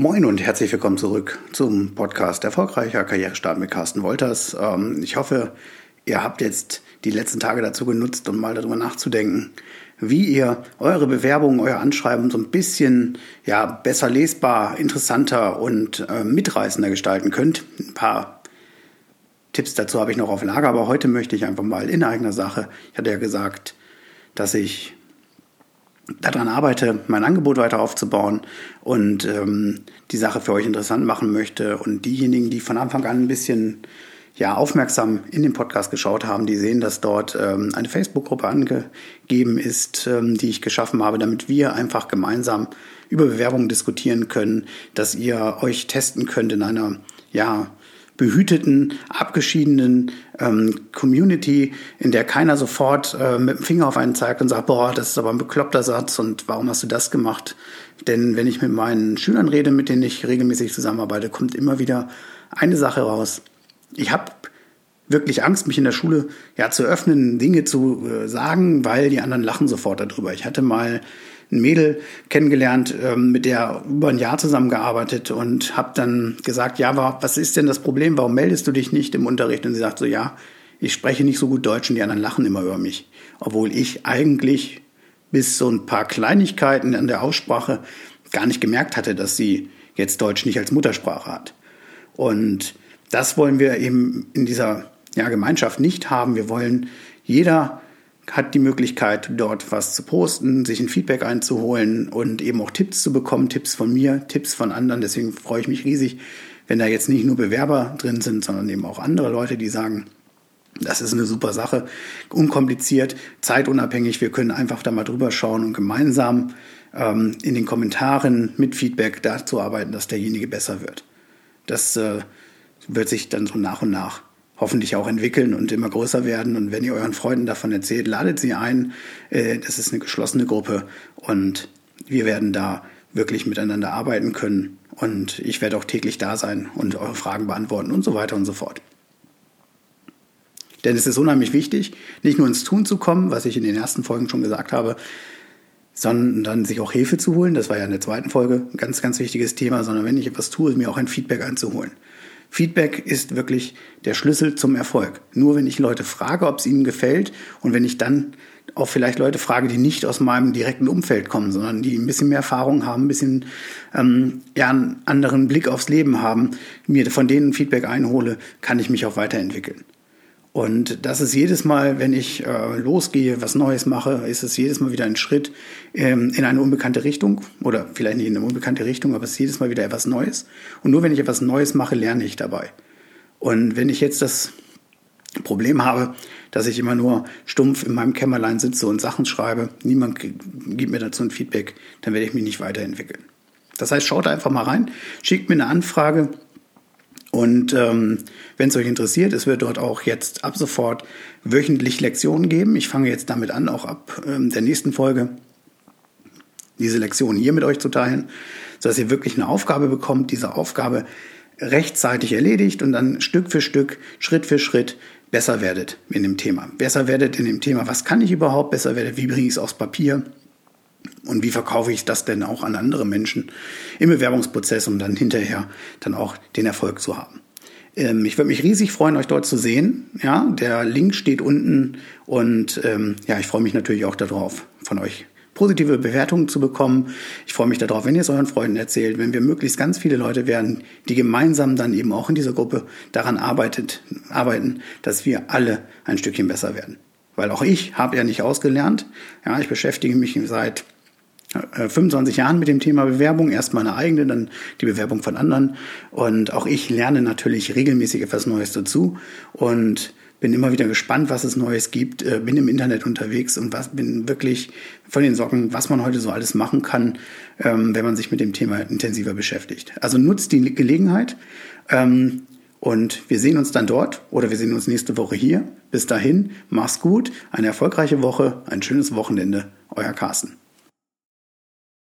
Moin und herzlich willkommen zurück zum Podcast Erfolgreicher Karrierestart mit Carsten Wolters. Ähm, ich hoffe, ihr habt jetzt die letzten Tage dazu genutzt, um mal darüber nachzudenken, wie ihr eure Bewerbung, euer Anschreiben so ein bisschen ja, besser lesbar, interessanter und äh, mitreißender gestalten könnt. Ein paar Tipps dazu habe ich noch auf Lager, aber heute möchte ich einfach mal in eigener Sache, ich hatte ja gesagt, dass ich daran arbeite, mein Angebot weiter aufzubauen und ähm, die Sache für euch interessant machen möchte. Und diejenigen, die von Anfang an ein bisschen ja, aufmerksam in den Podcast geschaut haben, die sehen, dass dort ähm, eine Facebook-Gruppe angegeben ist, ähm, die ich geschaffen habe, damit wir einfach gemeinsam über Bewerbungen diskutieren können, dass ihr euch testen könnt in einer ja, behüteten, abgeschiedenen ähm, Community, in der keiner sofort äh, mit dem Finger auf einen zeigt und sagt, boah, das ist aber ein bekloppter Satz und warum hast du das gemacht? Denn wenn ich mit meinen Schülern rede, mit denen ich regelmäßig zusammenarbeite, kommt immer wieder eine Sache raus. Ich habe wirklich Angst, mich in der Schule ja zu öffnen, Dinge zu äh, sagen, weil die anderen lachen sofort darüber. Ich hatte mal ein Mädel kennengelernt, ähm, mit der über ein Jahr zusammengearbeitet und habe dann gesagt, ja, was ist denn das Problem? Warum meldest du dich nicht im Unterricht? Und sie sagt so, ja, ich spreche nicht so gut Deutsch und die anderen lachen immer über mich, obwohl ich eigentlich bis so ein paar Kleinigkeiten an der Aussprache gar nicht gemerkt hatte, dass sie jetzt Deutsch nicht als Muttersprache hat. Und das wollen wir eben in dieser ja, Gemeinschaft nicht haben. Wir wollen jeder hat die Möglichkeit, dort was zu posten, sich ein Feedback einzuholen und eben auch Tipps zu bekommen, Tipps von mir, Tipps von anderen. Deswegen freue ich mich riesig, wenn da jetzt nicht nur Bewerber drin sind, sondern eben auch andere Leute, die sagen, das ist eine super Sache, unkompliziert, zeitunabhängig. Wir können einfach da mal drüber schauen und gemeinsam ähm, in den Kommentaren mit Feedback dazu arbeiten, dass derjenige besser wird. Das äh, wird sich dann so nach und nach hoffentlich auch entwickeln und immer größer werden. Und wenn ihr euren Freunden davon erzählt, ladet sie ein. Äh, das ist eine geschlossene Gruppe und wir werden da wirklich miteinander arbeiten können. Und ich werde auch täglich da sein und eure Fragen beantworten und so weiter und so fort. Denn es ist unheimlich wichtig, nicht nur ins Tun zu kommen, was ich in den ersten Folgen schon gesagt habe, sondern sich auch Hilfe zu holen. Das war ja in der zweiten Folge ein ganz, ganz wichtiges Thema, sondern wenn ich etwas tue, mir auch ein Feedback einzuholen. Feedback ist wirklich der Schlüssel zum Erfolg. Nur wenn ich Leute frage, ob es ihnen gefällt und wenn ich dann auch vielleicht Leute frage, die nicht aus meinem direkten Umfeld kommen, sondern die ein bisschen mehr Erfahrung haben, ein bisschen ähm, ja, einen anderen Blick aufs Leben haben, mir von denen Feedback einhole, kann ich mich auch weiterentwickeln. Und das ist jedes Mal, wenn ich äh, losgehe, was Neues mache, ist es jedes Mal wieder ein Schritt ähm, in eine unbekannte Richtung oder vielleicht nicht in eine unbekannte Richtung, aber es ist jedes Mal wieder etwas Neues. Und nur wenn ich etwas Neues mache, lerne ich dabei. Und wenn ich jetzt das Problem habe, dass ich immer nur stumpf in meinem Kämmerlein sitze und Sachen schreibe, niemand gibt mir dazu ein Feedback, dann werde ich mich nicht weiterentwickeln. Das heißt, schaut einfach mal rein, schickt mir eine Anfrage, und ähm, wenn es euch interessiert, es wird dort auch jetzt ab sofort wöchentlich Lektionen geben. Ich fange jetzt damit an, auch ab ähm, der nächsten Folge diese Lektionen hier mit euch zu teilen, sodass ihr wirklich eine Aufgabe bekommt, diese Aufgabe rechtzeitig erledigt und dann Stück für Stück, Schritt für Schritt besser werdet in dem Thema. Besser werdet in dem Thema, was kann ich überhaupt, besser werdet, wie bringe ich es aufs Papier, und wie verkaufe ich das denn auch an andere Menschen im Bewerbungsprozess, um dann hinterher dann auch den Erfolg zu haben. Ähm, ich würde mich riesig freuen, euch dort zu sehen. Ja, der Link steht unten und ähm, ja, ich freue mich natürlich auch darauf, von euch positive Bewertungen zu bekommen. Ich freue mich darauf, wenn ihr es euren Freunden erzählt, wenn wir möglichst ganz viele Leute werden, die gemeinsam dann eben auch in dieser Gruppe daran arbeitet, arbeiten, dass wir alle ein Stückchen besser werden. Weil auch ich habe ja nicht ausgelernt. Ja, ich beschäftige mich seit 25 äh, Jahren mit dem Thema Bewerbung, erst meine eigene, dann die Bewerbung von anderen. Und auch ich lerne natürlich regelmäßig etwas Neues dazu und bin immer wieder gespannt, was es Neues gibt, äh, bin im Internet unterwegs und was bin wirklich von den Socken, was man heute so alles machen kann, ähm, wenn man sich mit dem Thema intensiver beschäftigt. Also nutzt die Gelegenheit ähm, und wir sehen uns dann dort oder wir sehen uns nächste Woche hier. Bis dahin, mach's gut, eine erfolgreiche Woche, ein schönes Wochenende. Euer Carsten.